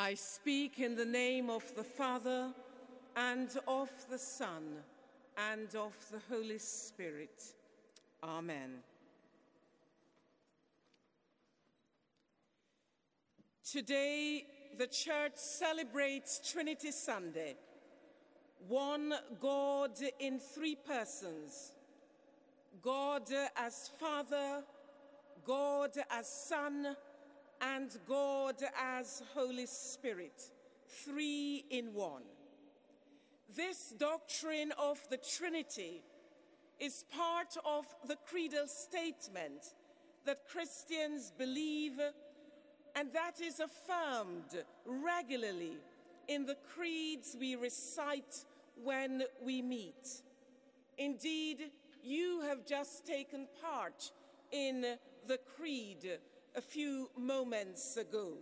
I speak in the name of the Father, and of the Son, and of the Holy Spirit. Amen. Today, the Church celebrates Trinity Sunday, one God in three persons God as Father, God as Son, and God as Holy Spirit, three in one. This doctrine of the Trinity is part of the creedal statement that Christians believe and that is affirmed regularly in the creeds we recite when we meet. Indeed, you have just taken part in the creed a few moments ago.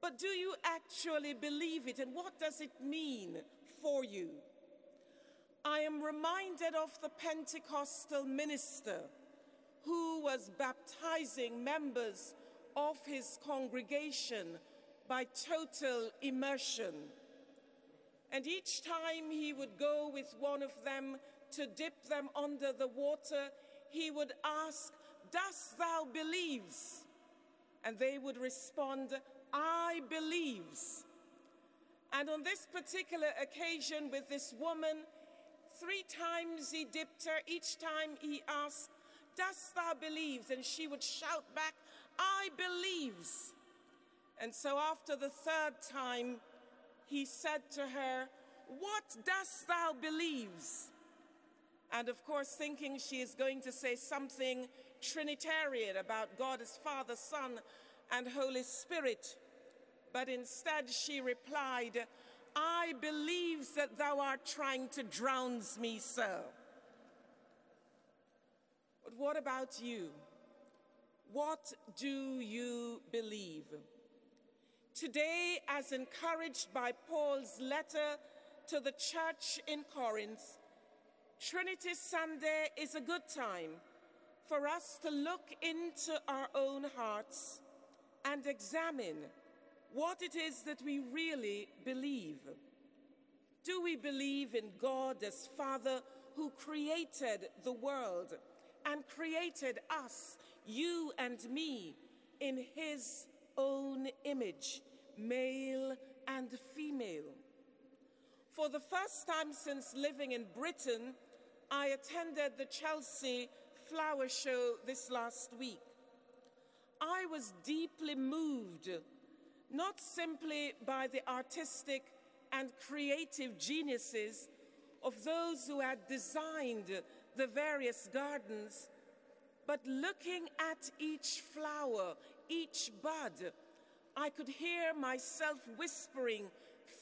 But do you actually believe it, and what does it mean for you? I am reminded of the Pentecostal minister who was baptizing members of his congregation by total immersion. And each time he would go with one of them to dip them under the water, he would ask, Dost thou believes? And they would respond, I believes. And on this particular occasion with this woman, three times he dipped her. Each time he asked, Dost thou believe? And she would shout back, I believes. And so after the third time, he said to her, What dost thou believes? And of course, thinking she is going to say something Trinitarian about God as Father, Son, and Holy Spirit. But instead, she replied, I believe that thou art trying to drown me, sir. But what about you? What do you believe? Today, as encouraged by Paul's letter to the church in Corinth, Trinity Sunday is a good time for us to look into our own hearts and examine what it is that we really believe. Do we believe in God as Father who created the world and created us, you and me, in His own image, male and female? For the first time since living in Britain, I attended the Chelsea flower show this last week. I was deeply moved, not simply by the artistic and creative geniuses of those who had designed the various gardens, but looking at each flower, each bud, I could hear myself whispering,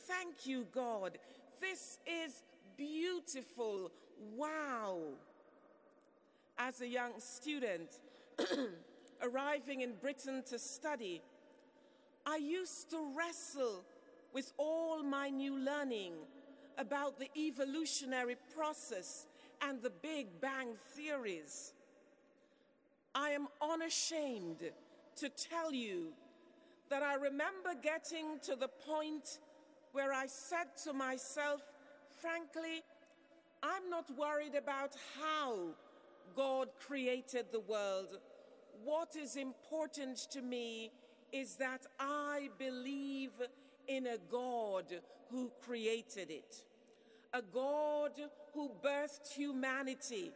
Thank you, God. This is beautiful. Wow as a young student arriving in Britain to study, I used to wrestle with all my new learning about the evolutionary process and the Big Bang theories. I am unashamed to tell you that I remember getting to the point where I said to myself, frankly, I'm not worried about how God created the world, what is important to me is that I believe in a God who created it, a God who birthed humanity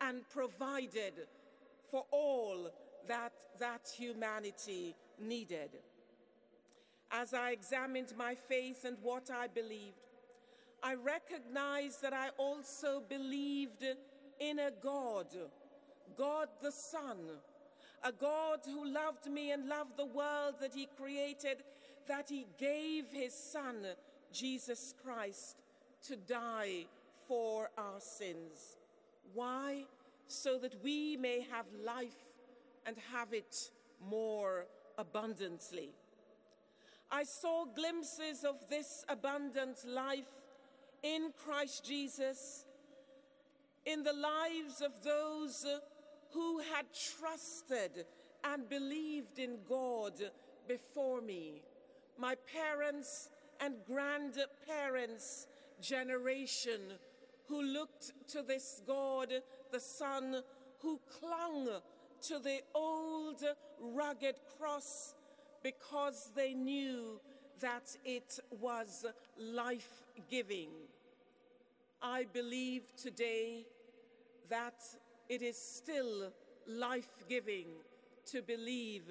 and provided for all that that humanity needed. As I examined my faith and what I believed, I recognized that I also believed in a God, God the Son, a God who loved me and loved the world that He created, that He gave His Son, Jesus Christ, to die for our sins. Why? So that we may have life and have it more abundantly. I saw glimpses of this abundant life in Christ Jesus in the lives of those who had trusted and believed in God before me. my parents' and grandparents' generation who looked to this God, the Son, who clung to the old rugged cross because they knew that it was life giving. I believe today that it is still life giving to believe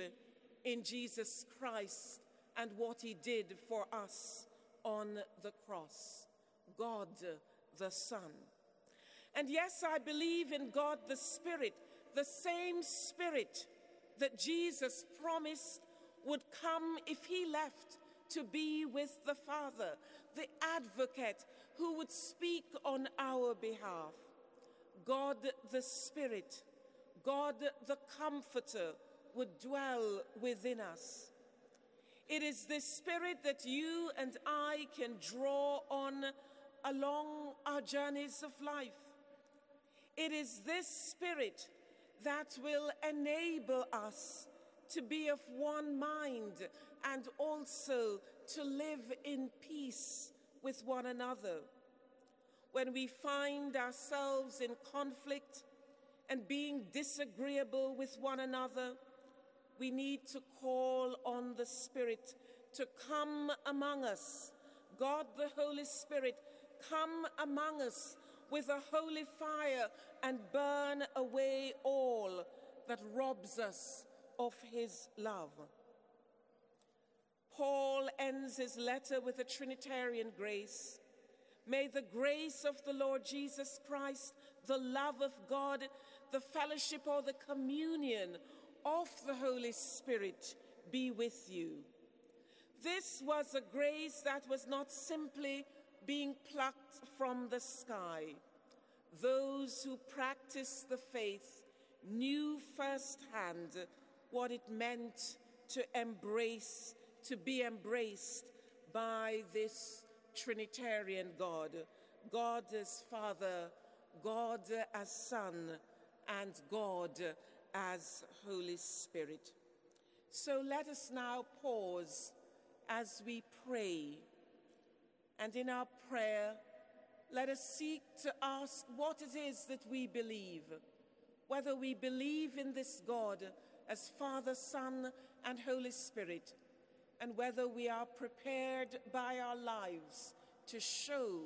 in Jesus Christ and what he did for us on the cross. God the Son. And yes, I believe in God the Spirit, the same Spirit that Jesus promised would come if he left to be with the Father, the advocate who would speak on our behalf. God the Spirit, God the Comforter would dwell within us. It is this Spirit that you and I can draw on along our journeys of life. It is this Spirit that will enable us to be of one mind and also to live in peace with one another. When we find ourselves in conflict and being disagreeable with one another, we need to call on the Spirit to come among us. God, the Holy Spirit, come among us with a holy fire and burn away all that robs us of his love. Paul ends his letter with a Trinitarian grace. May the grace of the Lord Jesus Christ, the love of God, the fellowship or the communion of the Holy Spirit be with you. This was a grace that was not simply being plucked from the sky. Those who practiced the faith knew firsthand what it meant to embrace, to be embraced by this Trinitarian God God as Father, God as Son, and God as Holy Spirit. So let us now pause as we pray. And in our prayer, let us seek to ask what it is that we believe, whether we believe in this God as Father, Son, and Holy Spirit, and whether we are prepared by our lives to show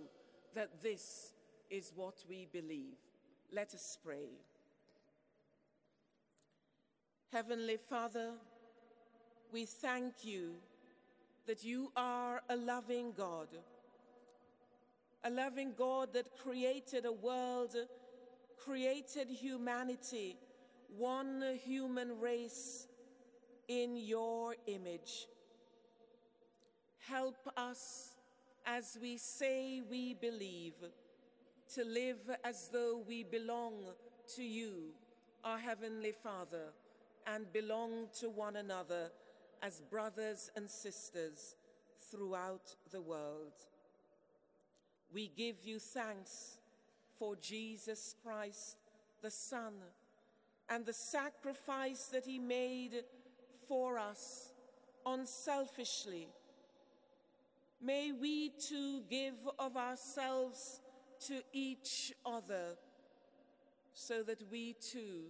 that this is what we believe. Let us pray. Heavenly Father, we thank you that you are a loving God, a loving God that created a world, created humanity, one human race in your image. Help us as we say we believe to live as though we belong to you, our Heavenly Father, and belong to one another as brothers and sisters throughout the world. We give you thanks for Jesus Christ, the Son, and the sacrifice that he made for us unselfishly. May we too give of ourselves to each other so that we too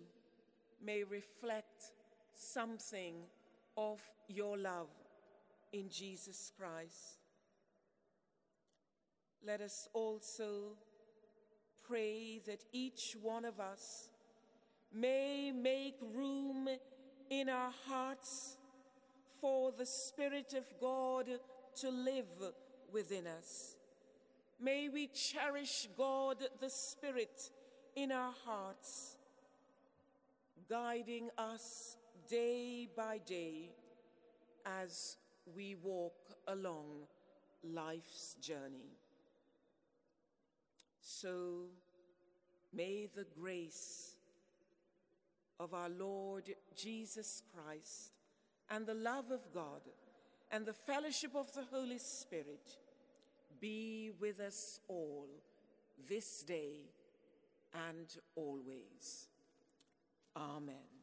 may reflect something of your love in Jesus Christ. Let us also pray that each one of us may make room in our hearts for the Spirit of God to live within us. May we cherish God the Spirit in our hearts, guiding us day by day as we walk along life's journey. So may the grace of our Lord Jesus Christ and the love of God and the fellowship of the Holy Spirit be with us all this day and always. Amen.